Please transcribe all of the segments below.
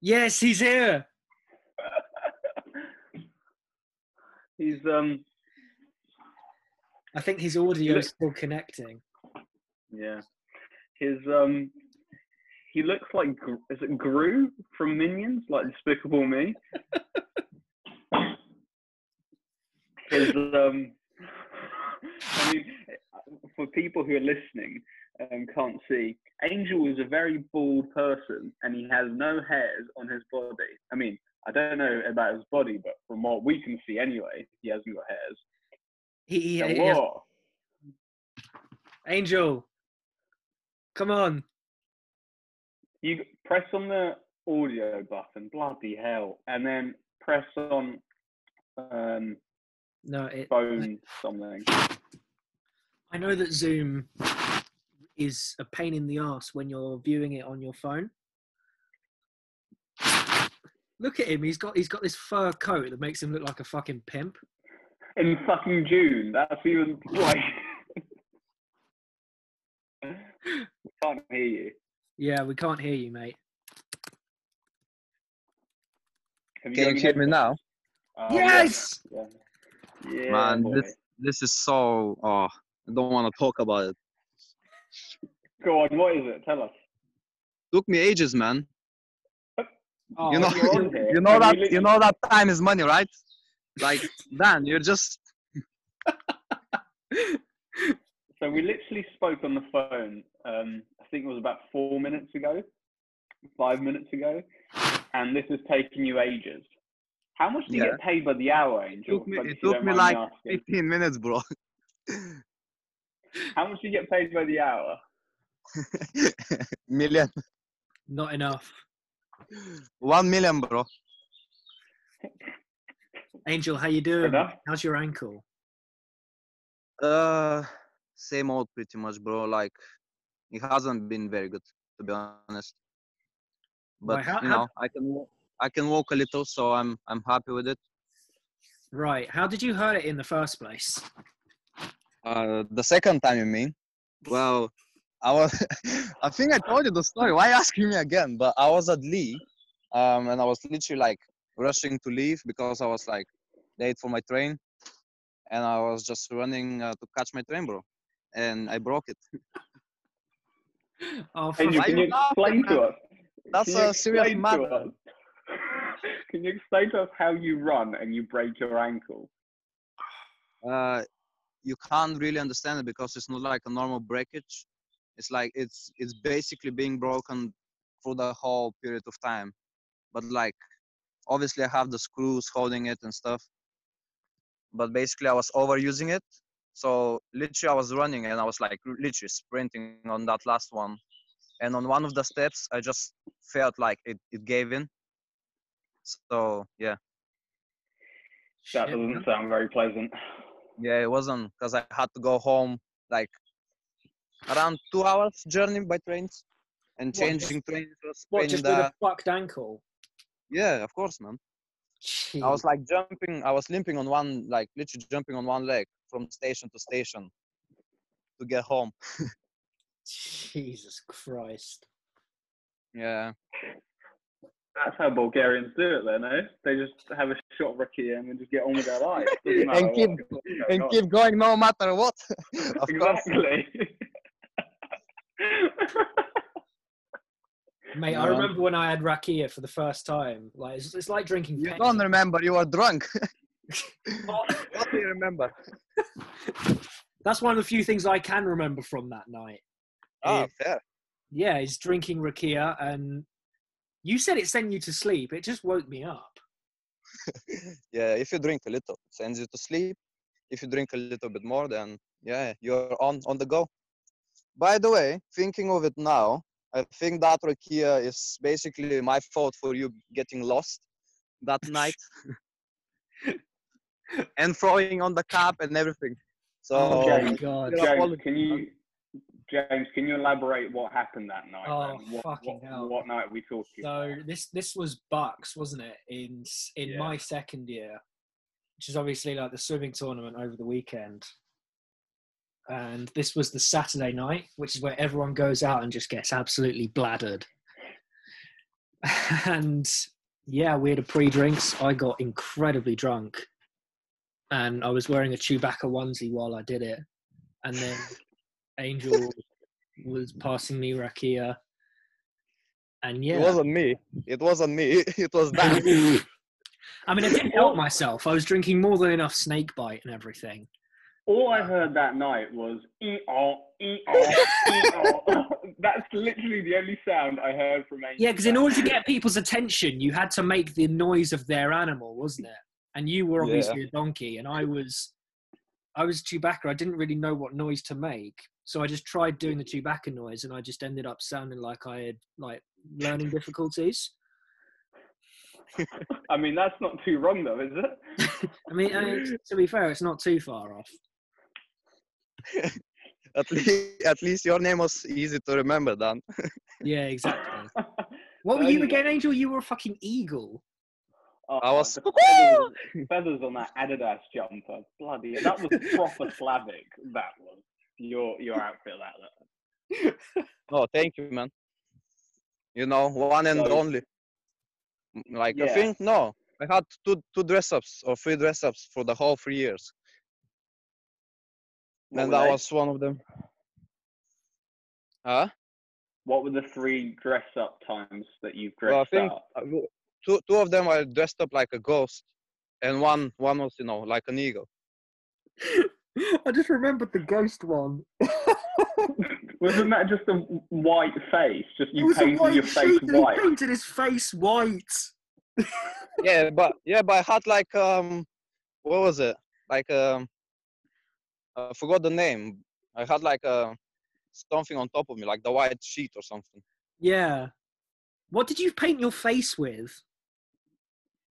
Yes, he's here. He's um I think his audio look- is still connecting. yeah. His um he looks like is it Gru from Minions, like Despicable Me. His um I mean for people who are listening um, can't see, Angel is a very bald person and he has no hairs on his body. I mean, I don't know about his body, but from what we can see anyway, he hasn't got hairs. He, he, he has-? Angel, come on. You press on the audio button, bloody hell, and then press on um, No, it, phone something. I know that Zoom is a pain in the ass when you're viewing it on your phone. Look at him. He's got he's got this fur coat that makes him look like a fucking pimp. In fucking June, that's even like. we can't hear you. Yeah, we can't hear you, mate. Have Can you hear me now? headphones? Yeah, yes. Yeah. Yeah, Man, boy. this this is so. Oh, I don't want to talk about it. Go on, what is it? Tell us. Took me ages, man. Oh, you know, you're you know that literally- you know that time is money, right? Like, Dan, you're just So we literally spoke on the phone. Um, I think it was about four minutes ago, five minutes ago, and this is taking you ages. How much do you Yeah. get paid by the hour, Angel? took me. It took me like asking. 15 minutes, bro. How much do you get paid by the hour? million, not enough. one million, bro. Angel, how you doing? enough. How's your ankle? Uh, same old, pretty much, bro. Like, it hasn't been very good, to be honest. But Right, how- you how- know, I can I can walk a little, so I'm I'm happy with it. Right. How did you hurt it in the first place? Uh, the second time, you mean? Well, I was. I think I told you the story. Why asking me again? But I was at Lee, um, and I was literally like rushing to leave because I was like late for my train, and I was just running uh, to catch my train, bro, and I broke it. Oh, Angel, fuck. Why can you you explain to us? That's a serious explain matter. Can you explain to us how you run and you break your ankle? uh, you can't really understand it because it's not like a normal breakage. It's like it's it's basically being broken for the whole period of time. But like obviously I have the screws holding it and stuff. But basically I was overusing it. So literally I was running and I was like literally sprinting on that last one. And on one of the steps I just felt like it, it gave in. So yeah. That doesn't sound very pleasant. Yeah, it wasn't because I had to go home like around two hours journey by trains and What, changing trains was What, just in with a fucked ankle? yeah, of course, man. I was like jumping, I was limping on one, like literally jumping on one leg from station to station to get home. Jesus Christ. Yeah, That's how Bulgarians do it, then, eh? They just have a shot of rakia and then just get on with their life. And keep- what- going and on. keep going no matter what. exactly. Mate, I remember when I had rakia for the first time. Like it's, it's like drinking. You Pepsi. don't remember, you were drunk. What? what do you remember? That's one of the few things I can remember from that night. Ah, It- fair. yeah, is drinking rakia, and you said it sent you to sleep. It just woke me up. yeah, if you drink a little, it sends you to sleep. If you drink a little bit more, then yeah, you're on on the go. By the way, thinking of it now, I think that rakia is basically my fault for you getting lost that night and throwing on the cap and everything. So oh my god! Yeah. Can you, James, can you elaborate what happened that night? Oh, what, fucking what, hell. What night we talking? So this this was BUCS, wasn't it? In in Yeah. my second year, which is obviously like the swimming tournament over the weekend. And this was the Saturday night, which is where everyone goes out and just gets absolutely bladdered. and yeah, we had a pre-drinks. I got incredibly drunk, and I was wearing a Chewbacca onesie while I did it. And then Angel was passing me rakia, and yeah, It wasn't me. It wasn't me. It was that. I mean, I didn't help myself. I was drinking more than enough snake bite and everything. All I heard that night was ee oh, ee oh, ee oh. That's literally the only sound I heard from Angel. Yeah, because in order to get people's attention, you had to make the noise of their animal, wasn't it? And you were obviously a donkey, and I was, I was Chewbacca. I didn't really know what noise to make, so I just tried doing the Chewbacca noise, and I just ended up sounding like I had like learning difficulties. I mean, that's not too wrong though, is it? I mean, I mean, to be fair, it's not too far off. at least, at least your name was easy to remember, Dan. Yeah, exactly. What were uh, you again, Angel? You were a fucking eagle. Oh, I was- the feathers, feathers on that Adidas jumper. Bloody, that was proper Slavic. That was your your outfit. That look. Oh, no, thank you, man. You know, one and So- only. Like I think no, I had two two dress ups or three dress ups for the whole three years, What and that they? was one of them. Huh? What were the three dress up times that you've Well, I dressed think up? W- two two of them I dressed up like a ghost, and one one was you know like an eagle. I just remembered the ghost one. Wasn't that just a white face? Just It you was a painted your white face sheet and he white. painted his face white. yeah, but yeah, but I had like um, what was it? Like um, I forgot the name. I had like uh, something on top of me, like the white sheet or something. Yeah. What did you paint your face with?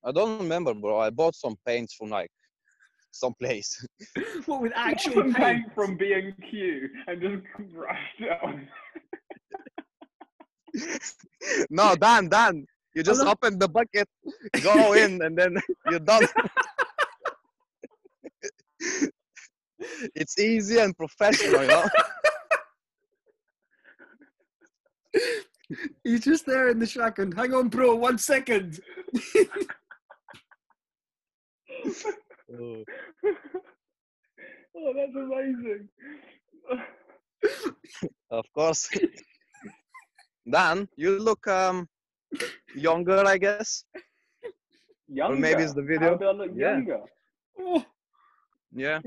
I don't remember, bro. I bought some paints from like some place. What with actual Some paint? paint from B and Q and just brushed it on. no, Dan, Dan, you just no. open the bucket, go in, and then you're done. it's easy and professional, you know. He's just there in the shack and hang on, bro, one second. Oh. oh, that's amazing. Of course. Dan, you look um younger, I guess. Younger. maybe it's the video. How do I look Yeah. younger? Oh, Yeah.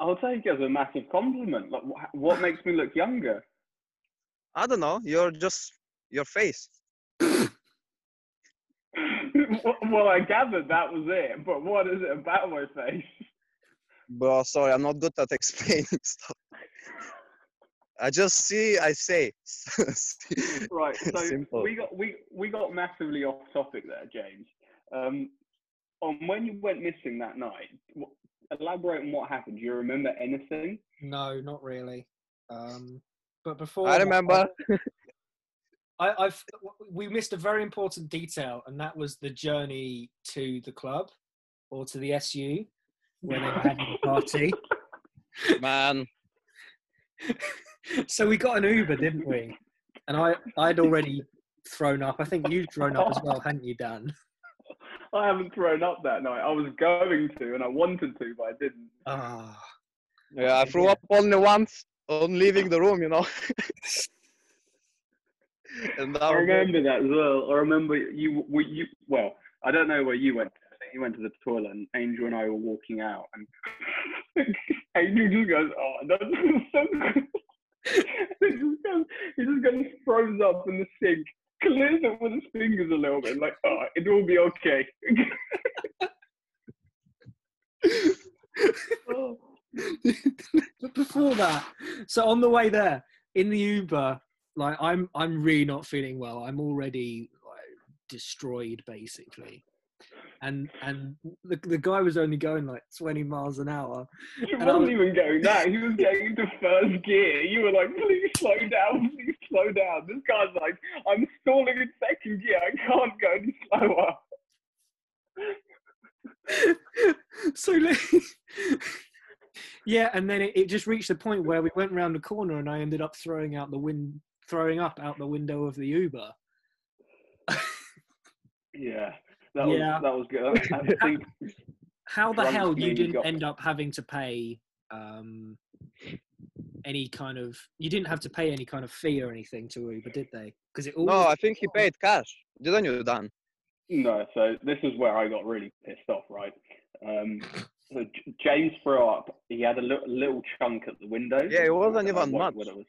I'll take it as a massive compliment. Like, wh- what makes me look younger? I don't know. You're just your face. well, I gathered that was it, but what is it about my face? Bro, sorry, I'm not good at explaining stuff. I just see, I say. Right. So Simple. we got we we got massively off topic there, James. Um, on when you went missing that night, elaborate on what happened. Do you remember anything? no, not really. Um, but before I remember. I, I've we missed a very important detail, and that was the journey to the club or to the SU where they were having a party. Man, so we got an Uber, didn't we? And I I'd already thrown up. I think you'd thrown up as well, hadn't you, Dan? I haven't thrown up that night. I was going to, and I wanted to, but I didn't. Ah, yeah, I threw up only once on leaving the room, you know. And that I was remember that as well. I remember you. We, you well, I don't know where you went. I you went to the toilet, and Angel and I were walking out, and Angel just goes, "Oh, that's so." good." he just goes, he just goes, throws up in the sink, clears it with his fingers a little bit, like, "Oh, it will be okay." oh, but before that, so on the way there in the Uber, like I'm I'm really not feeling well. I'm already like destroyed basically. And and the, the guy was only going like 20 miles an hour. he wasn't was- even going that. He was getting into first gear. You were like, "Please slow down, please slow down." This guy's like, "I'm stalling in second gear. I can't go any slower." so yeah, and then it, it just reached the point where we went round the corner and I ended up throwing out the wind throwing up out the window of the Uber. yeah, that was Yeah. that was good. I, I think How the hell you didn't got- end up having to pay um, any kind of? You didn't have to pay any kind of fee or anything to Uber, did they? Because it all. No, I think he paid cash. Didn't you, Dan? No, so this is where I got really pissed off, right? Um, so James threw up. He had a little, little chunk at the window. Yeah, it wasn't I don't know even what- much. what it was.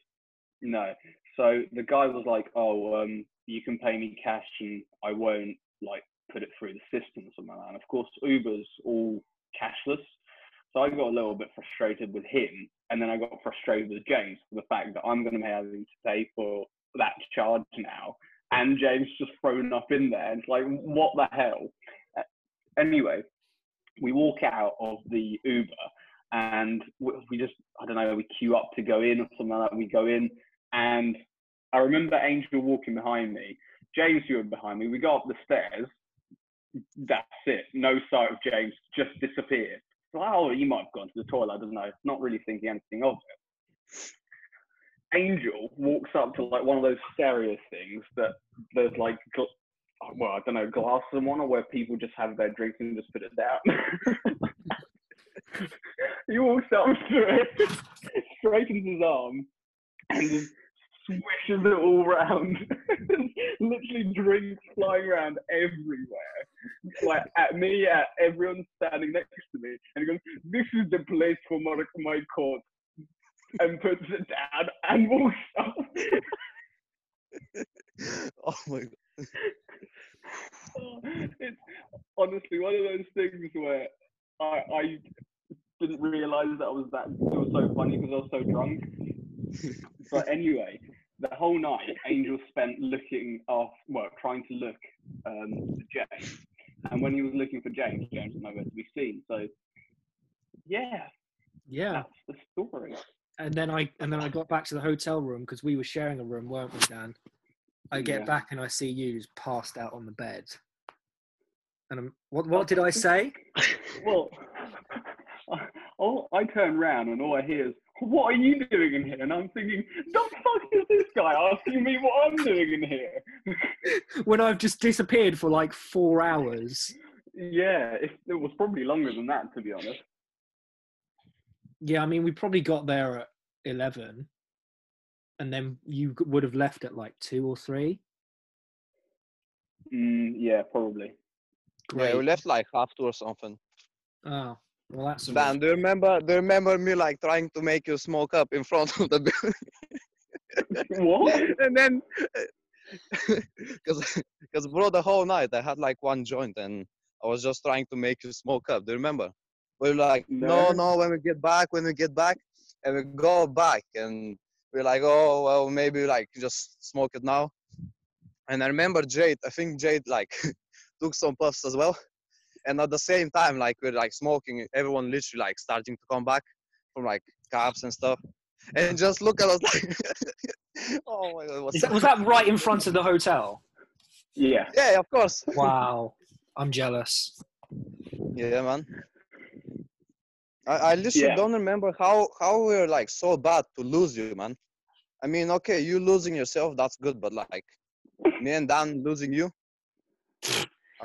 No. So the guy was like, "Oh, um, you can pay me cash, and I won't like put it through the system or something like that." And of course, Uber's all cashless. So I got a little bit frustrated with him, and then I got frustrated with James for the fact that I'm going to be having to pay for that charge now, and James just thrown up in there. It's like, what the hell? Anyway, we walk out of the Uber, and we just, I don't know, we queue up to go in or something like that. We go in, and I remember Angel walking behind me. James, you were behind me. We go up the stairs. That's it. No sight of James. Just disappeared. So, oh, you might have gone to the toilet. I don't know. Not really thinking anything of it. Angel walks up to like one of those stereo things that there's like, gl- well, I don't know, glasses and one, or where people just have their drinks and just put it down. he walks up to it, straightens his arm, and just swishes it all round. Literally drinks flying around everywhere. Like at me, at everyone standing next to me. And he goes, This is the place for my, my court. And puts it down and walks off. oh my god. it's honestly one of those things where I, I didn't realize that I was that it was so funny because I was so drunk. But anyway, the whole night Angel spent looking off, well, trying to look um, for James, and when he was looking for James, James was nowhere to be seen. So, yeah, Yeah, that's the story. and then I and then I got back to the hotel room because we were sharing a room, weren't we, Dan? I get Yeah. back and I see you just passed out on the bed. And I'm, what what did I say? Well, all, I turn round and all I hear is, "What are you doing in here?" And I'm thinking, what "The fuck is this guy asking me what I'm doing in here?" when I've just disappeared for like four hours. Yeah, it, it was probably longer than that, to be honest. Yeah, I mean, we probably got there at eleven, and then you would have left at like two or three. Mm, yeah, probably. Yeah, we left like half two or something. Oh, well, that's a Dan, do you remember? Do you remember me like trying to make you smoke up in front of the building? what? and then, because because bro, the whole night I had like one joint and I was just trying to make you smoke up. Do you remember? We are like, no, No. no, when we get back, when we get back, and we go back, and we're like, oh well, maybe like just smoke it now. And I remember Jade. I think Jade like took some puffs as well. And at the same time, like we're like smoking, everyone literally like starting to come back from like cabs and stuff. And just look at us like, oh my god, what's that, was that right in front of the hotel? Yeah. Yeah, of course. Wow, I'm jealous. Yeah, man. I, I literally Yeah. don't remember how how we are like so bad to lose you, man. I mean, okay, you losing yourself, that's good, but like me and Dan losing you,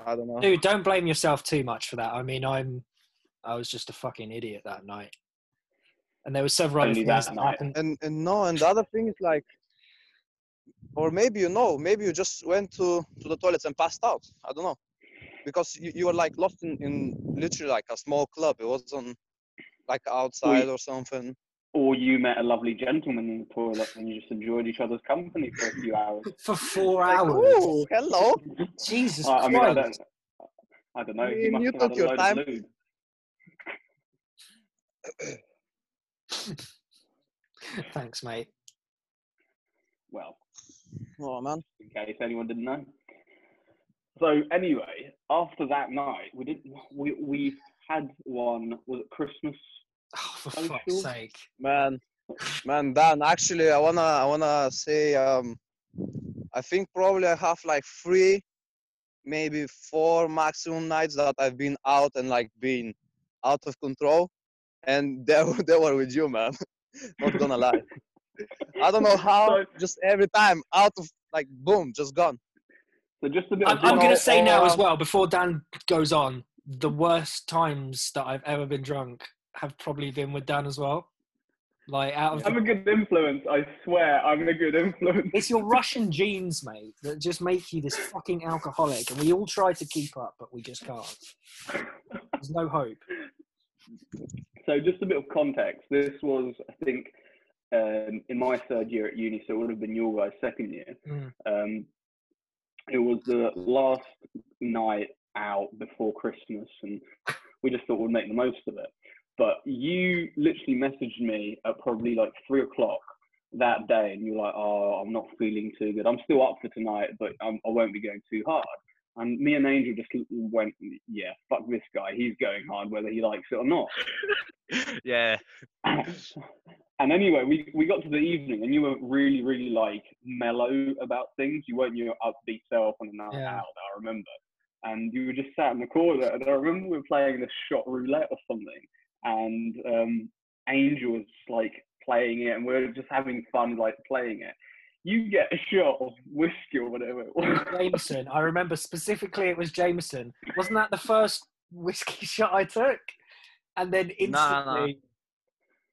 I don't know. Dude, don't blame yourself too much for that. I mean, I'm, I was just a fucking idiot that night, and there were several other things that that happened. And and no, and the other thing is like, or maybe you know, maybe you just went to to the toilets and passed out. I don't know, because you, you were like lost in, in literally like a small club. It wasn't like outside or something. Or you met a lovely gentleman in the toilet and you just enjoyed each other's company for a few hours. For four Like, hours. "Ooh, hello. Jesus I, I mean, I Christ. don't, I don't know. I you must you have took your time. Thanks, mate. Well, Oh man. in case anyone didn't know. So anyway, after that night, we didn't. we we had one was it Christmas? For Are you fuck's sure? sake. man man dan actually i wanna i wanna say um i think probably i have like three maybe four maximum nights that i've been out and like been out of control and they were, they were with you man not gonna lie i don't know how So- just every time out of like boom just gone So just a bit. I'm, of I'm going to say now as well, before Dan goes on, the worst times that I've ever been drunk have probably been with Dan as well. Like out of, I'm the, a good influence. I swear, I'm a good influence. it's your Russian genes, mate, that just make you this fucking alcoholic, and we all try to keep up, but we just can't. There's no hope. So just a bit of context. This was, I think, um, in my third year at uni, so it would have been your guys' second year. Mm. Um, it was the last night out before Christmas, and we just thought we'd make the most of it. But you literally messaged me at probably like three o'clock that day, and you're like, "Oh, I'm not feeling too good. I'm still up for tonight, but I'm, I won't be going too hard." And me and Angel just went, "Yeah, fuck this guy. He's going hard, whether he likes it or not." yeah. and anyway, we, we got to the evening and you were really, really like mellow about things. You weren't your upbeat self on a night Yeah. out, I remember. And you were just sat in the corner and I remember we were playing this shot roulette or something and um, Angel was like playing it and we were just having fun like playing it. You get a shot of whiskey or whatever it was. Jameson. I remember specifically it was Jameson. Wasn't that the first whiskey shot I took? And then instantly, Nah, nah.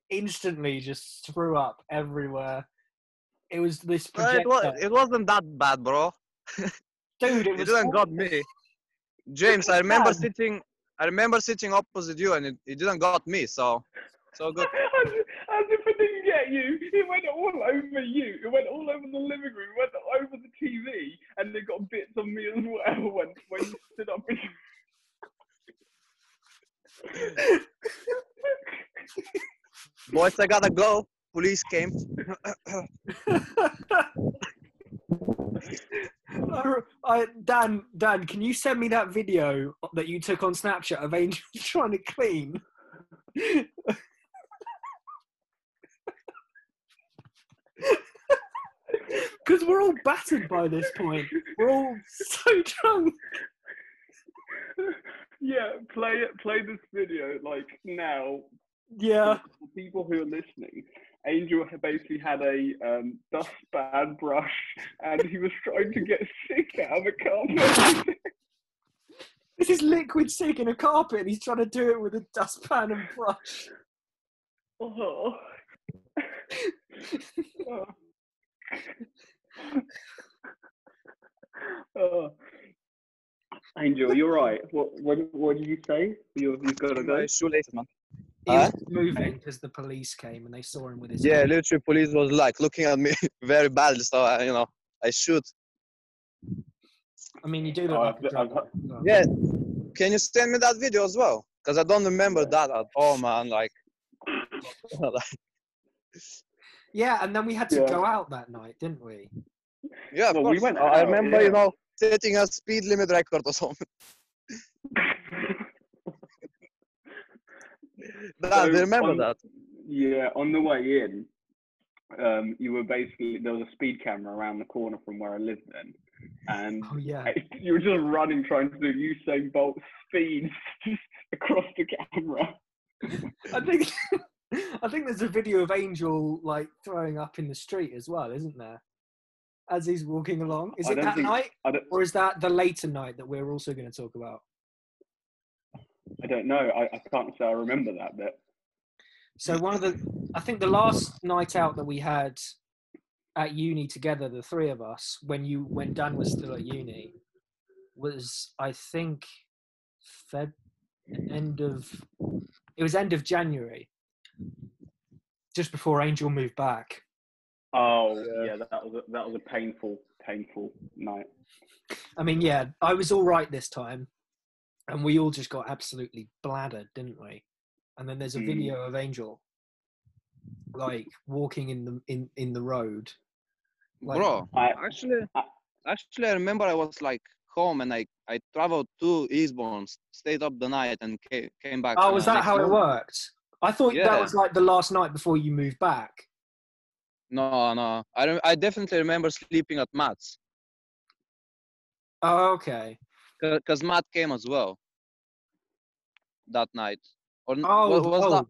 instantly just threw up everywhere. It was this Well, it, projector. was, it wasn't that bad, bro. Dude, it It was didn't got me. James, I remember bad. sitting. I remember sitting opposite you, and it, it didn't got me. So, so good. as, as if it didn't get you, it went all over you. It went all over the living room, it went all over the TV, and it got bits on me as well when, when you stood up. And... Boys, I gotta go. Police came. I, I, Dan, Dan, can you send me that video that you took on Snapchat of Angel trying to clean? Because we're all battered by this point. We're all so drunk. yeah, play it. Play this video like now. Yeah. For people who are listening, Angel basically had a um, dustpan brush, and he was trying to get sick out of a carpet. This is liquid sick in a carpet and he's trying to do it with a dustpan and brush. oh. oh. Oh. Angel, you're right. What, what what did you say? You you've got to go. My shoelaces, man. He Huh? was moving because the police came and they saw him with his. Yeah, literally, police was like looking at me very badly. So, I, you know, I shoot. I mean, you do look Oh, like a I've- drunk. I've- well. Yeah. Can you send me that video as well? Because I don't remember that at all, man. Like, Yeah, and then we had to Yeah. go out that night, didn't we? yeah, of Well, we went I I remember, yeah. you know, setting a speed limit record or something. That, I So remember on- that. Yeah, on the way in, um, you were basically there was a speed camera around the corner from where I lived then, and Oh yeah. you were just running trying to do Usain Bolt speed across the camera. I think I think there's a video of Angel like throwing up in the street as well, isn't there? As he's walking along. Is it that think- night or is that the later night that we're also going to talk about? I don't know. I, I can't say I remember that bit. So one of the I think the last night out that we had at uni together, the three of us, when you when Dan was still at uni, was I think Feb end of it was end of January. Just before Angel moved back. Oh Yeah. yeah, that was a, that was a painful, painful night. I mean, yeah, I was all right this time, and we all just got absolutely bladdered, didn't we? And then there's a Mm. video of Angel, like walking in the in in the road. Like, Bro, I actually, I- actually, I remember I was like home and I, I traveled to Eastbourne, stayed up the night and came, came back. Oh, was that next how it worked? I thought that was like the last night before you moved back. No, no. I, rem- I definitely remember sleeping at Matt's Oh, okay. because Matt came as well that night. Or n- Oh, wa- was oh, that?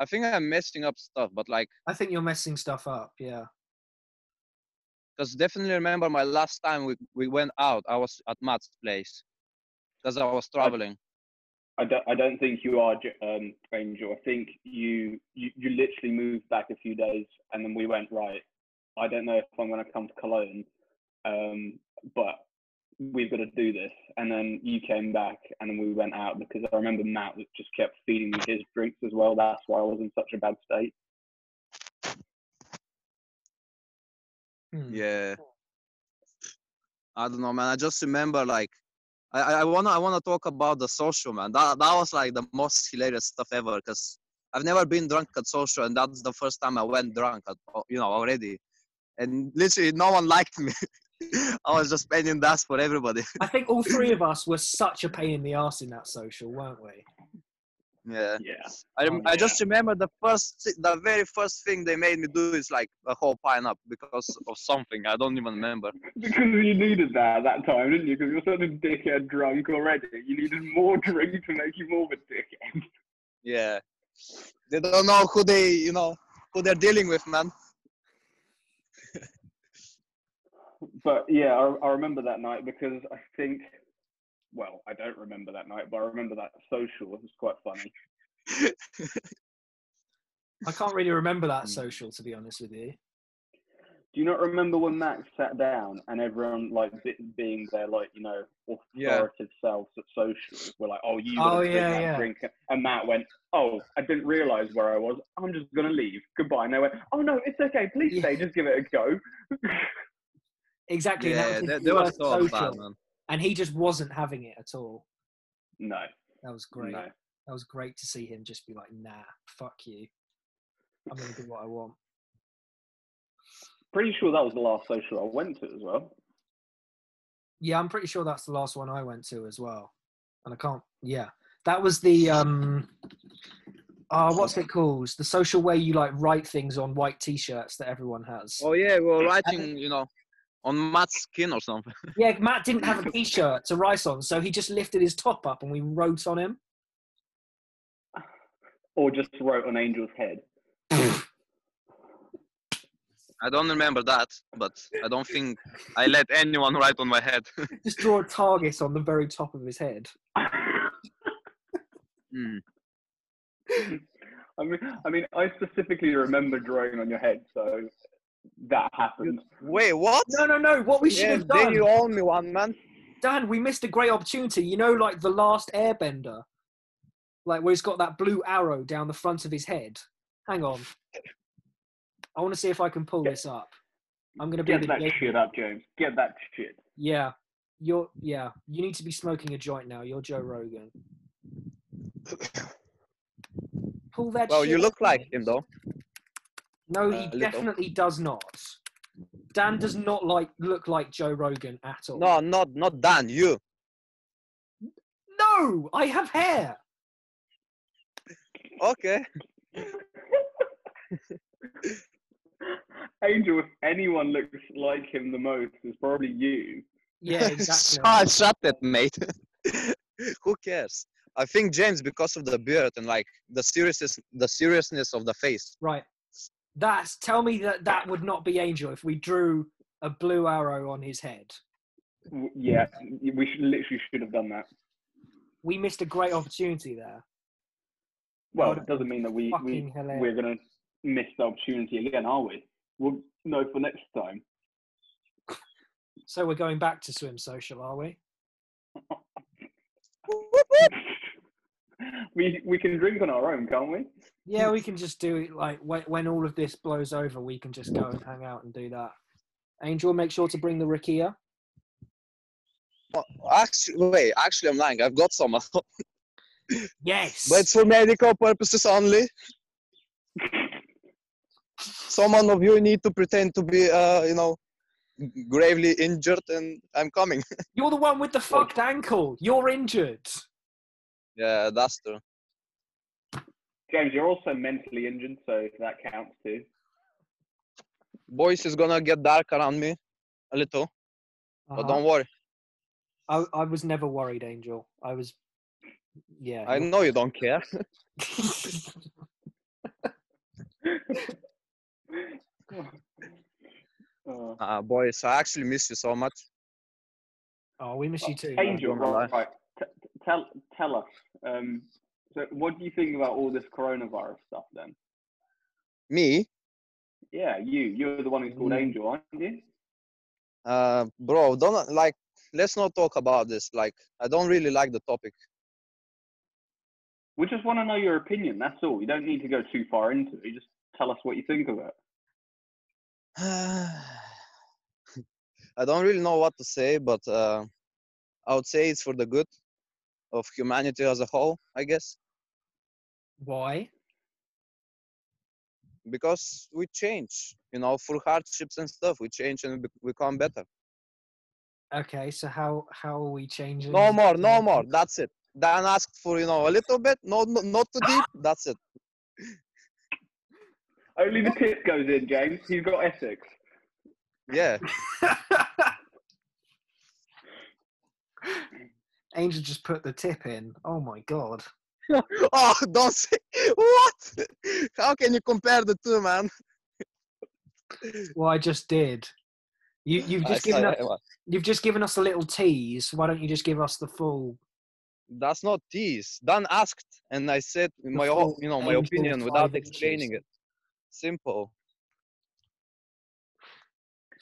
I think I'm messing up stuff, but like, I think you're messing stuff up. Yeah. Because definitely remember my last time we, we went out, I was at Matt's place because I was traveling. I don't, I don't think you are um, Angel. I think you, you you literally moved back a few days, and then we went right. I don't know if I'm going to come to Cologne, um, but we've got to do this. And then you came back, and then we went out because I remember Matt just kept feeding me his drinks as well. That's why I was in such a bad state. Hmm. Yeah. I don't know, man. I just remember like I, I wanna I wanna talk about the social man. That that was like the most hilarious stuff ever because I've never been drunk at social and that's the first time I went drunk at you know already. And literally no one liked me. I was just paying dust for everybody. I think all three of us were such a pain in the ass in that social, weren't we? Yeah. Yeah. I, oh, I yeah. just remember the first, the very first thing they made me do is like a whole pine up because of something. I don't even remember. Because you needed that at that time, didn't you? Because you were such a dickhead drunk already. You needed more drink to make you more of a dickhead. Yeah. They don't know who they, you know, who they're dealing with, man. but yeah, I, I remember that night because I think well, I don't remember that night, but I remember that social. It was quite funny. I can't really remember that hmm. social, to be honest with you. Do you not remember when Max sat down and everyone like being their like you know authoritative yeah. selves at social were like, oh you got oh, drink yeah, yeah. drink, and Matt went, oh I didn't realise where I was. I'm just gonna leave. Goodbye. And they went, oh no, it's okay. Please yeah. stay. Just give it a go. exactly. Yeah, that was, that, was so bad, man and he just wasn't having it at all. No, that was great. No. That was great to see him just be like, "Nah, fuck you. I'm gonna do what I want." Pretty sure that was the last social I went to as well. Yeah, I'm pretty sure that's the last one I went to as well. And I can't. Yeah, that was the um. Uh, what's it called? The social where you like write things on white T-shirts that everyone has. Oh yeah, well, writing, you know, on Matt's skin or something. Yeah, Matt didn't have a t-shirt to write on, so he just lifted his top up and we wrote on him. Or just wrote on Angel's head. I don't remember that, but I don't think I let anyone write on my head. just draw a target on the very top of his head. Hmm. I mean, I mean, I specifically remember drawing on your head, so that happened. Wait, what? No, no, no. What we should have done. Then you owe me one, man. Dan, we missed a great opportunity. You know, like the last Airbender, like where he's got that blue arrow down the front of his head. Hang on. I want to see if I can pull get, this up. I'm gonna be get that shit up, James. Get that shit. Yeah, you're. Yeah, you need to be smoking a joint now. You're Joe Rogan. Pull that. Well, you look like him though. No, he uh, definitely does not. Dan does not like look like Joe Rogan at all. No, not not Dan. You. No, I have hair. Okay. Angel, if anyone looks like him the most, it's probably you. Yeah, exactly. shut it, mate. Who cares? I think James because of the beard and like the seriousness, the seriousness of the face. Right. That's tell me that that would not be Angel if we drew a blue arrow on his head. Yeah, we should, literally should have done that. We missed a great opportunity there. Well, it doesn't mean that we, we we're gonna miss the opportunity again, are we? We'll know for next time. So we're going back to swim social, are we? we we can drink on our own, can't we? Yeah, we can just do it like when, when all of this blows over, we can just go and hang out and do that. Angel, make sure to bring the rakia. Well, actually, wait. Actually, I'm lying. I've got some. yes. But for medical purposes only. Someone of you need to pretend to be, uh, you know, gravely injured, and I'm coming. You're the one with the fucked ankle. You're injured. Yeah, that's true. James, you're also mentally injured, so that counts too. Boys is gonna get dark around me a little, uh-huh. but don't worry. I I was never worried, Angel. I was, yeah. I know you don't care. Uh, boys, I actually miss you so much. Oh, we miss you too. Angel, right, right. T- t- tell tell us. Um, so, what do you think about all this coronavirus stuff? Then, Me, yeah, you you're the one who's called. Angel, aren't you? uh, bro, don't like. Let's not talk about this. Like, I don't really like the topic. We just want to know your opinion. That's all. You don't need to go too far into it. You just tell us what you think of it. I don't really know what to say, but uh, I would say it's for the good of humanity as a whole, I guess, Why? because we change, you know, through hardships and stuff, we change and be- become better. Okay, so how how are we changing? No more, no more. That's it. Dan asked for, you know, a little bit, no, no not too deep. That's it. Only the tip goes in, James. You've got ethics. Yeah. Angel just put the tip in. Oh my god. Oh, don't say what? How can you compare the two, man? Well, I just did. You you've I just given us you've just given us a little tease. Why don't you just give us the full? That's not tease. Dan asked, and I said my, o- full you know, my opinion without inches. explaining it. Simple.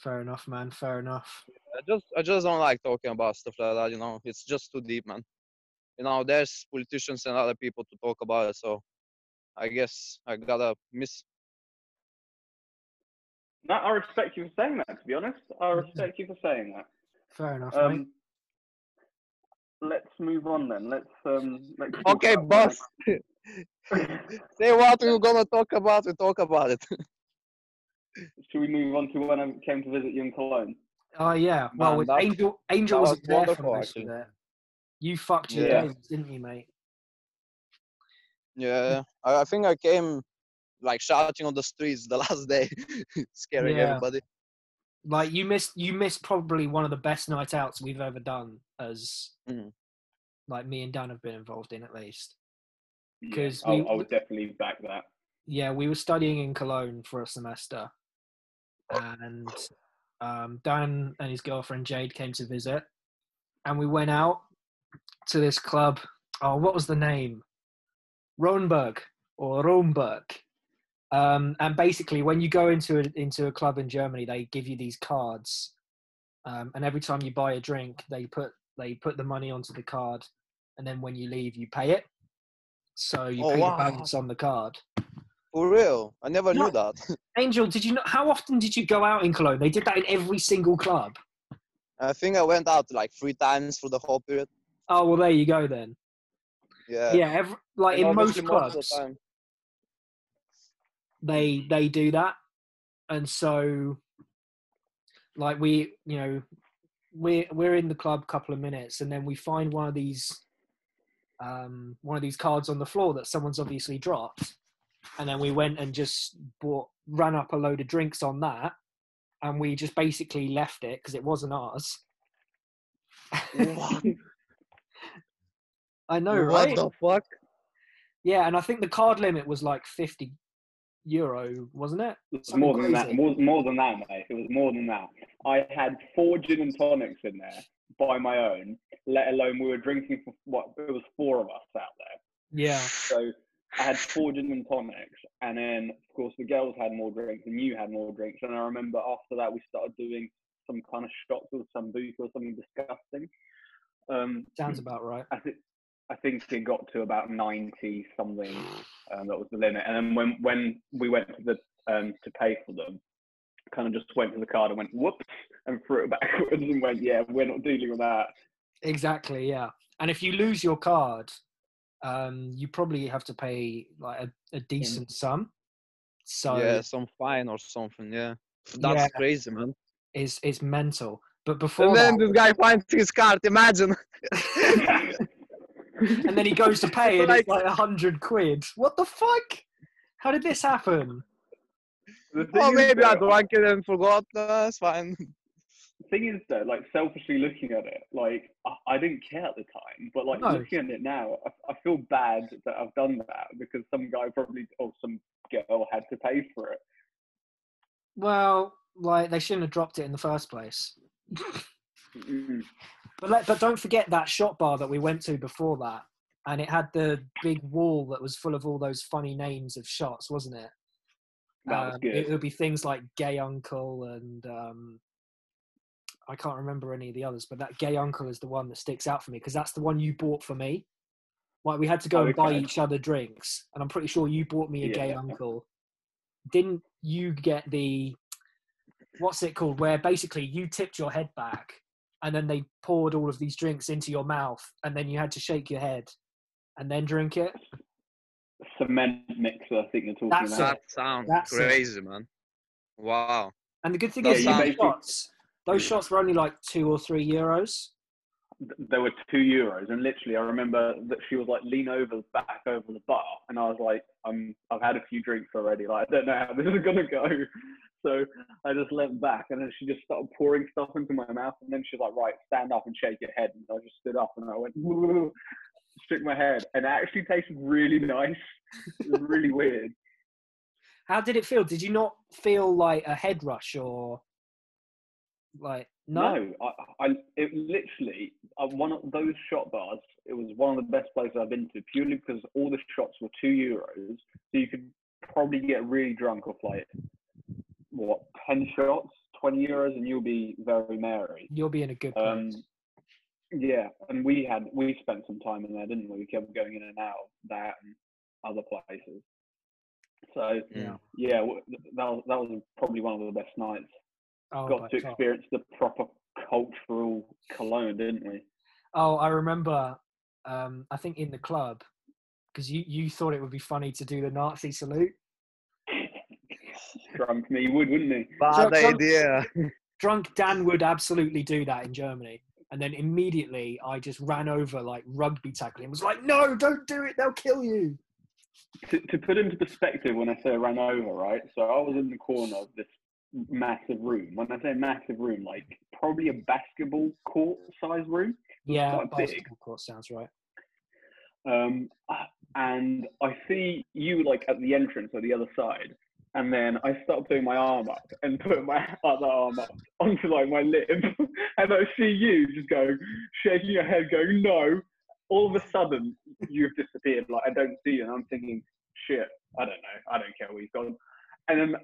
Fair enough, man. Fair enough. I just I just don't like talking about stuff like that, you know. It's just too deep, man. You know, there's politicians and other people to talk about it, so I guess I gotta miss No, I respect you for saying that. To be honest, I respect you for saying that. Fair enough, mate. Um, let's move on then. Let's um. Let's Okay, boss. Say what we're gonna talk about, we talk about it. Should we move on to when I came to visit you in Cologne? Oh yeah. Well, Man, with that- Angel Angel that wasn't was there for wonderful, most of it. You fucked your Yeah. days, didn't you, mate? Yeah, I, I think I came like shouting on the streets the last day, scaring Yeah. everybody. Like you missed you missed probably one of the best night outs we've ever done as Mhm. like me and Dan have been involved in at least. Yeah, 'Cause I, we- I would definitely back that. Yeah, we were studying in Cologne for a semester, and um, Dan and his girlfriend Jade came to visit, and we went out to this club. Oh, what was the name? Ronberg or Romberg. Um, and basically, when you go into a, into a club in Germany, they give you these cards, um, and every time you buy a drink, they put they put the money onto the card, and then when you leave, you pay it. So you Oh, pay wow. the balance on the card. For real, I never knew that. Angel, did you know how often did you go out in Cologne? They did that in every single club. I think I went out like three times for the whole period. Oh well, there you go then. Yeah. Yeah, every, like And in most obviously most the clubs, they they do that, and so like we, you know, we're we're in the club a couple of minutes, and then we find one of these um, one of these cards on the floor that someone's obviously dropped, and then we went and just bought ran up a load of drinks on that, and we just basically left it because it wasn't ours. What? I know, what right? the fuck? Yeah, and I think the card limit was like fifty euro, wasn't it? It was more than that. More, more than that, mate. It was more than that. I had four gin and tonics in there by my own. Let alone we were drinking for what? It was four of us out there. Yeah, So I had four gin and tonics, and then of course the girls had more drinks, and you had more drinks. And I remember after that we started doing some kind of shots with sambuca or something disgusting. Um, sounds about right. I think I think it got to about ninety something. Um, that was the limit. And then when when we went to the um, to pay for them, kind of just went to the card and went whoops and threw it backwards and went, yeah, we're not dealing with that. Exactly, yeah. And if you lose your card, um, you probably have to pay like a, a decent sum. So yeah, some fine or something. Yeah, that's Yeah. crazy, man. it's it's mental. But before And then that, this guy finds his card. Imagine. and then he goes to pay, and it's Like- like a hundred quid. What the fuck? How did this happen? The oh, maybe I though- drank it and forgot. It's fine. Thing is though, like selfishly looking at it, like I, I didn't care at the time, but like No. looking at it now, I, I feel bad that I've done that because some guy probably or some girl had to pay for it. Well, like they shouldn't have dropped it in the first place. But let, but don't forget that shot bar that we went to before that, and it had the big wall that was full of all those funny names of shots, wasn't it? That was Um, good. It would be things like Gay Uncle and um, I can't remember any of the others, but that Gay Uncle is the one that sticks out for me because that's the one you bought for me. Like we had to go Oh, and buy okay. each other drinks, and I'm pretty sure you bought me a Gay Yeah. Uncle. Didn't you get the what's it called? Where basically you tipped your head back, and then they poured all of these drinks into your mouth, and then you had to shake your head and then drink it. Cement mixer, I think you're talking That's about. That sounds That's it. crazy, man. Wow. And the good thing That is, Yeah, you those shots, those shots were only like two or three euros. There were two euros, and literally, I remember that she was like lean over back over the bar, and I was like, "I'm, I've had a few drinks already. Like, I don't know how this is gonna go." So I just leant back, and then she just started pouring stuff into my mouth, and then she's like, "Right, stand up and shake your head." And I just stood up, and I went, shook my head, and it actually tasted really nice. It was really weird. How did it feel? Did you not feel like a head rush or like no? No, I, I it literally uh, one of those shot bars. It was one of the best places I've been to purely because all the shots were two euros, so you could probably get really drunk off like what ten shots, twenty euros, and you'll be very merry. You'll be in a good place. Um, yeah, and we had we spent some time in there, didn't we? We kept going in and out of that and other places. So yeah. yeah, that was that was probably one of the best nights Oh, got to far. experience the proper cultural Cologne, didn't we? Oh, I remember. Um, I think in the club because you you thought it would be funny to do the Nazi salute. Drunk me would, wouldn't he? Bad Drunk- idea. Drunk Dan would absolutely do that in Germany. And then immediately I just ran over like rugby tackling. Was like, no, don't do it. They'll kill you. To, to put into perspective, when I say I ran over, right? So I was in the corner of this massive room. When I say massive room, like probably a basketball court size room. Yeah, quite big. basketball court sounds right. Um, and I see you like at the entrance or the other side. And then I start putting my arm up and put my other arm up onto like my lip. and I see you just go shaking your head, going, no. All of a sudden, you've disappeared. Like, I don't see you. And I'm thinking, shit, I don't know. I don't care where you've gone. And then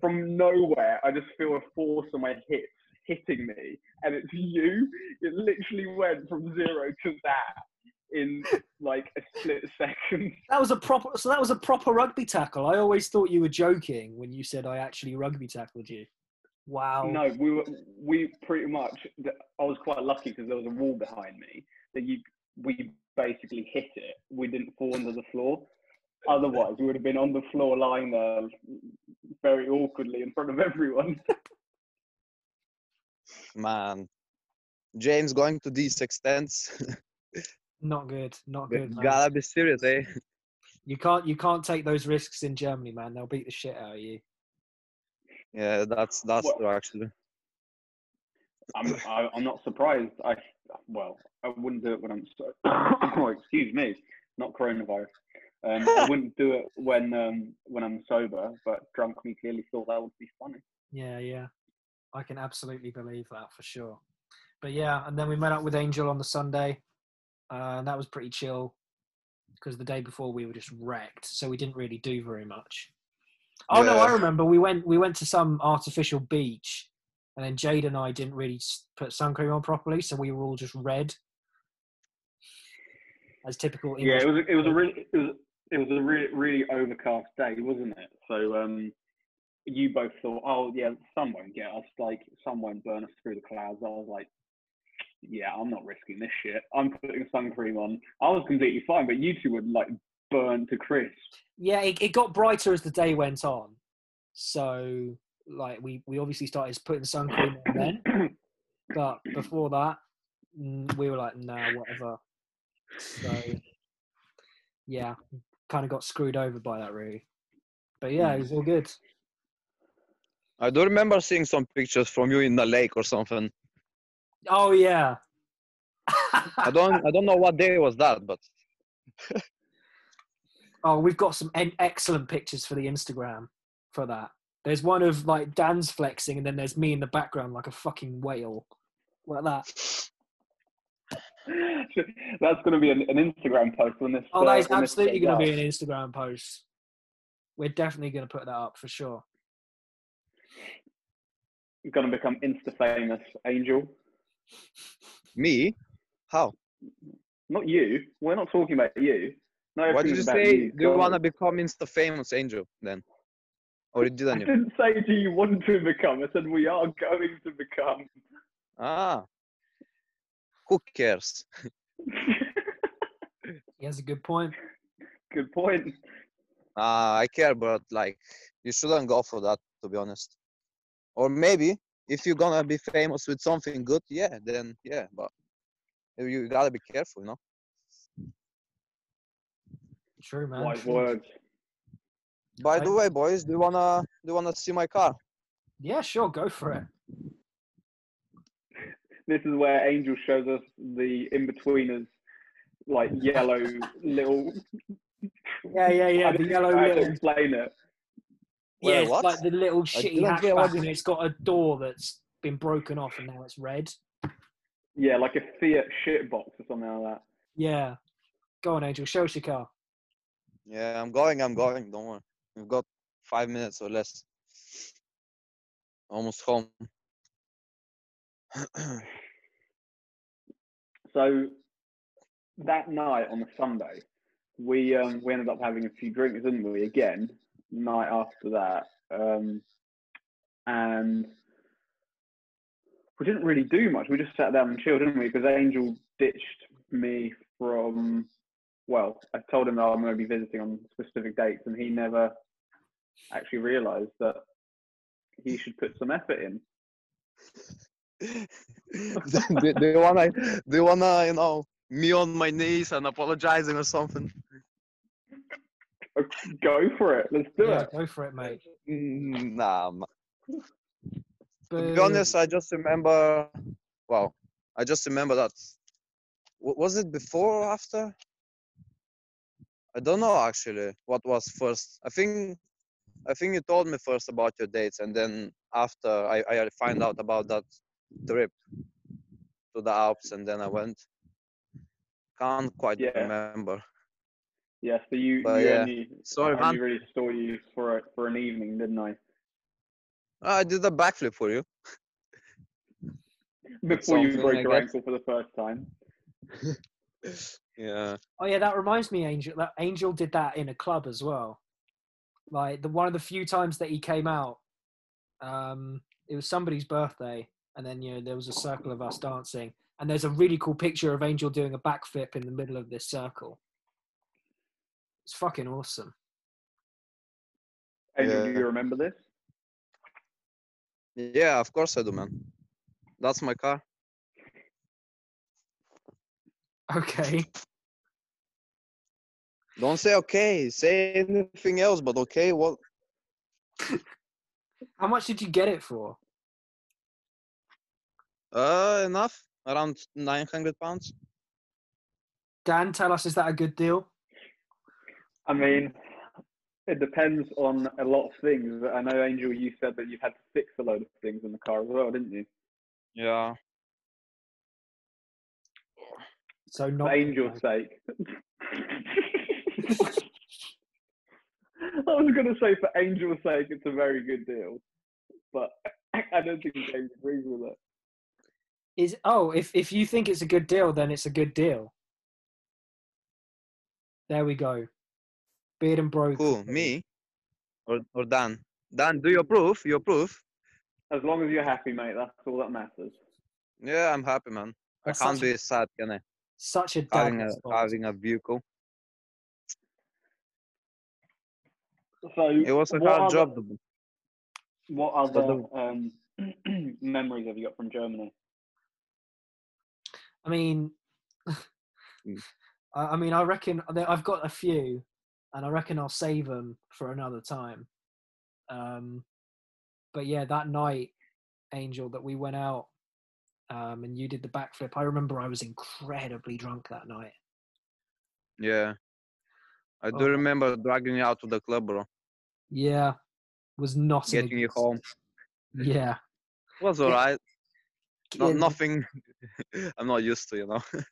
from nowhere, I just feel a force on my hips hitting me. And it's you. It literally went from zero to that in like a split second. That was a proper. So that was a proper rugby tackle. I always thought you were joking when you said I actually rugby tackled you. Wow. No, we were we pretty much. I was quite lucky because there was a wall behind me that you we basically hit it. We didn't fall onto the floor. Otherwise, we would have been on the floor lying there uh, very awkwardly in front of everyone. Man. James going to these extents. Not good. Not good. man. Gotta be serious, eh? You can't. You can't take those risks in Germany, man. They'll beat the shit out of you. Yeah, that's that's What- true actually. I'm I, I'm not surprised. I well, I wouldn't do it when I'm so. oh, excuse me, not coronavirus. Um, I wouldn't do it when um, when I'm sober, but drunk me clearly thought that would be funny. Yeah, yeah. I can absolutely believe that for sure. But yeah, and then we met up with Angel on the Sunday, uh, and that was pretty chill because the day before we were just wrecked, so we didn't really do very much. Oh no, I remember we went we went to some artificial beach, and then Jade and I didn't really put sun cream on properly, so we were all just red, as typical. Yeah, it was it was a really it was it was a really really overcast day, wasn't it? So um, you both thought, oh yeah, sun won't get us. Like sun won't burn us through the clouds. I was like, yeah, I'm not risking this shit. I'm putting sun cream on. I was completely fine, but you two were like burned to crisp. yeah, it, it got brighter as the day went on. So, like, we, we obviously started putting sun cream on then, but before that, we were like, nah, whatever. So, yeah, kind of got screwed over by that, really. But yeah, hmm. it was all good. I do remember seeing some pictures from you in the lake or something. Oh yeah. I don't I don't know what day was that, but oh, we've got some en- excellent pictures for the Instagram for that. There's one of like Dan's flexing, and then there's me in the background like a fucking whale, like that. That's going to be an, an, Instagram post when this. Oh, that is uh, absolutely going to be an Instagram post. We're definitely going to put that up for sure. You're going to become Insta famous, Angel. Me? How? Not you. We're not talking about you. No, what did you say? You. Do you want to become Insta famous, Angel? Then, or didn't you? I didn't say do you want to become. I said we are going to become. Ah, who cares? he has a good point. Good point. Uh, I care, but like you shouldn't go for that, to be honest. Or maybe if you're gonna be famous with something good, yeah, then yeah, but you gotta be careful, you know. True, man. Wise words. By the way, boys, do you wanna do you wanna see my car? Yeah, sure, go for it this is where Angel shows us the Inbetweeners, like yellow little. Yeah, yeah, yeah. The yellow little. Explain it. Yeah, it's like the little shitty hatchback, and it's got a door that's been broken off, and now it's red. Yeah, like a Fiat shitbox or something like that. Yeah. Go on, Angel. Show us your car. Yeah, I'm going. I'm going. Don't worry. We've got five minutes or less. Almost home. so that night on the Sunday, we um, we ended up having a few drinks, didn't we? Again, night after that, um, and we didn't really do much. We just sat down and chilled, didn't we? Because Angel ditched me from. Well, I told him that I'm going to be visiting on specific dates, and he never actually realised that he should put some effort in do, do, you wanna do you wanna you know me on my knees and apologizing or something? Go for it. Let's do yeah, it. Go for it, mate. Mm, nah. To be honest, I just remember. Well, I just remember that. Was it before or after? I don't know actually. What was first? I think. I think you told me first about your dates, and then after I, I find out about that trip to the Alps, and then I went. Can't quite yeah. remember. Yeah, so you, but, you yeah. only, Sorry, I only really saw you for a, for an evening, didn't I? I did a backflip for you. Before you broke your ankle for the first time. yeah. Oh yeah, that reminds me, Angel. That Angel did that in a club as well. Like the one of the few times that he came out, um, it was somebody's birthday, and then you know there was a circle of us dancing, and there's a really cool picture of Angel doing a backflip in the middle of this circle. It's fucking awesome. Angel, yeah. do you remember this? Yeah, of course I do, man. That's my car. Okay. Don't say okay. Say anything else, but okay. What? How much did you get it for? Uh, enough. Around 900 pounds. Dan, tell us, is that a good deal? I mean, it depends on a lot of things. I know, Angel, you said that you've had to fix a load of things in the car as well, didn't you? Yeah. So not for Angel's sake. I was going to say for Angel's sake, it's a very good deal, but I don't think James agrees with it is oh if if you think it's a good deal then it's a good deal. There we go. Beard and broke who me? Or, or dan? Dan do you approve you approve as long as you're happy mate that's all that matters. Yeah i'm happy man. That's i can't be a, sad can i? Such a having a having a vehicle so it was a hard other, job what other um, memories have you got from germany I mean, mm. I, mean, I reckon I've got a few, and I reckon I'll save them for another time. Um, but yeah, that night, Angel, that we went out, um, and you did the backflip. I remember I was incredibly drunk that night. Yeah, I do oh. remember dragging you out to the club, bro. Yeah, was not getting you home. Yeah. Was alright. Not nothing. I'm not used to, you know.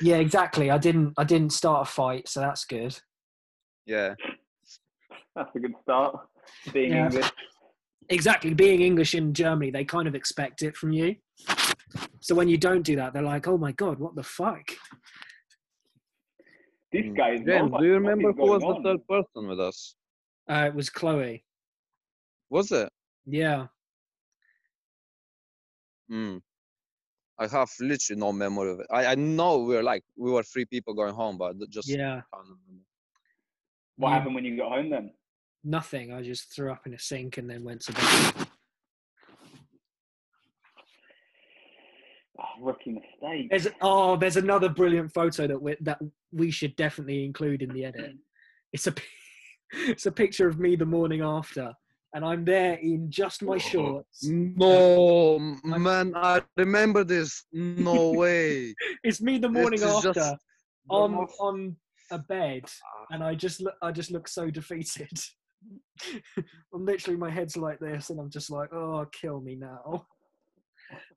Yeah, exactly. I didn't. I didn't start a fight, so that's good. yeah. That's a good start. Being Yeah. English. Exactly. Being English in Germany, they kind of expect it from you. So when you don't do that, they're like, "Oh my god, what the fuck?" This Mm. guy is James, do you remember who was going the on? third person with us? Uh, it was Chloe. Was it? Yeah. Hmm. I have literally no memory of it. I, I know we were like we were three people going home, but just Yeah. can't remember. What You- happened when you got home then? Nothing. I just threw up in a sink and then went to bed. Oh, rookie mistake. There's oh, there's another brilliant photo that we that we should definitely include in the edit. It's a it's a picture of me the morning after, and I'm there in just my oh, shorts. No, m- man, I remember this. No way. It's me the morning is after just on most- on a bed, ah. and I just look I just look so defeated. I'm literally my head's like this, and I'm just like, oh, kill me now.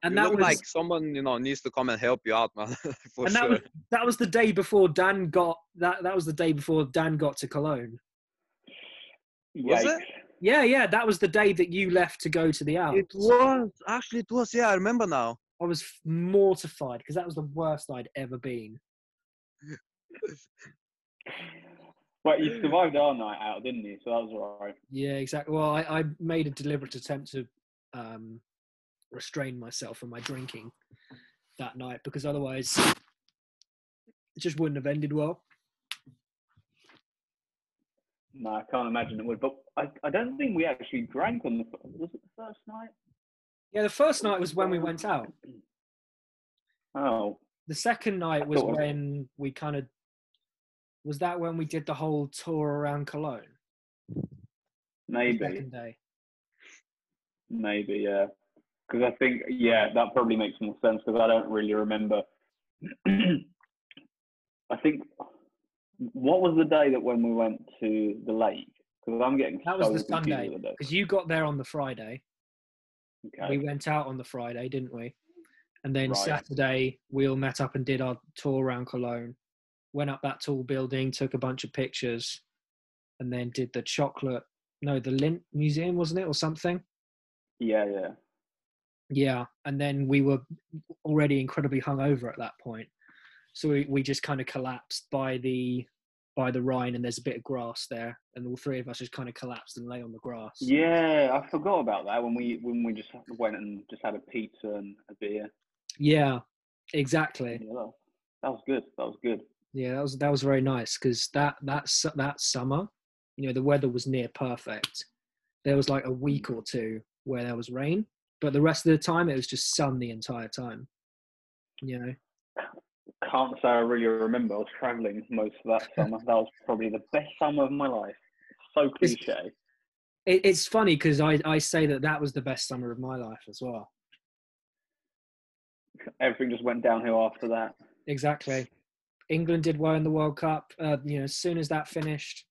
And you that look was like someone you know needs to come and help you out, man. For and sure. that was that was the day before Dan got that that was the day before Dan got to Cologne. Was Yikes. it? Yeah, yeah, that was the day that you left to go to the Alps. It was actually it was. Yeah, I remember now. I was mortified because that was the worst I'd ever been. Well, you survived our night out, didn't you? So that was alright. Yeah, exactly. Well, I, I made a deliberate attempt to um, restrain myself from my drinking that night because otherwise it just wouldn't have ended well. No, I can't imagine it would. But I, I don't think we actually drank on the. Was it the first night? Yeah, the first night was when we went out. Oh, The second night was when we kind of was that when we did the whole tour around Cologne. The maybe, Second day. maybe, yeah. Because I think, yeah, that probably makes more sense. Because I don't really remember. I think. What was the day that when we went to the lake? Because I'm getting That was so the Sunday because you got there on the Friday. Okay. We went out on the Friday, didn't we? And then Right. Saturday, we all met up and did our tour around Cologne. Went up that tall building, took a bunch of pictures, and then did the chocolate, no, the Lindt Museum, wasn't it, or something? Yeah, yeah. Yeah. And then we were already incredibly hungover at that point. So we, we just kind of collapsed by the by the Rhine, and there's a bit of grass there, and all three of us just kind of collapsed and lay on the grass. Yeah, I forgot about that when we when we just went and just had a pizza and a beer. Yeah, exactly. Yeah, that, that was good. That was good. Yeah, that was that was very nice because that that that summer, you know, the weather was near perfect. There was like a week or two where there was rain, but the rest of the time it was just sun the entire time. You know, Can't say I really remember. I was traveling most of that summer. That was probably the best summer of my life. So It's- cliche. it, it's funny because I I say that that was the best summer of my life as well. Everything just went downhill after that. Exactly. England did well in the World Cup. Uh, you know, as soon as that finished,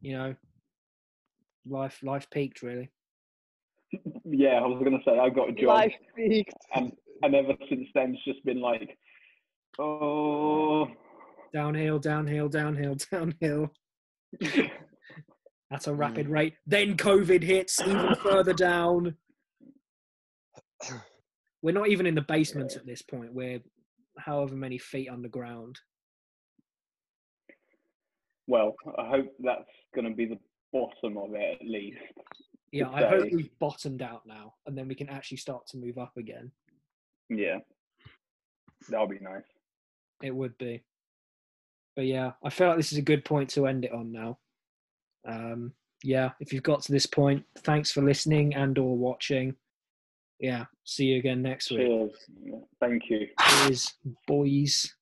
you know, life life peaked really. Yeah, I was gonna say I got a job, Life peaked. and and ever since then it's just been like, oh, Downhill, downhill, downhill, downhill. at a rapid mm. rate. Then COVID hits even further down. We're not even in the basement at this point. We're however many feet underground. well, I hope that's gonna be the bottom of it at least. Yeah, I hope we've bottomed out now, and then we can actually start to move up again. Yeah, that'll be nice. It would be. But yeah, I feel like this is a good point to end it on now. Um, yeah, if you've got to this point, thanks for listening and or watching. Yeah, see you again next week. Cheers. Thank you. Cheers, boys.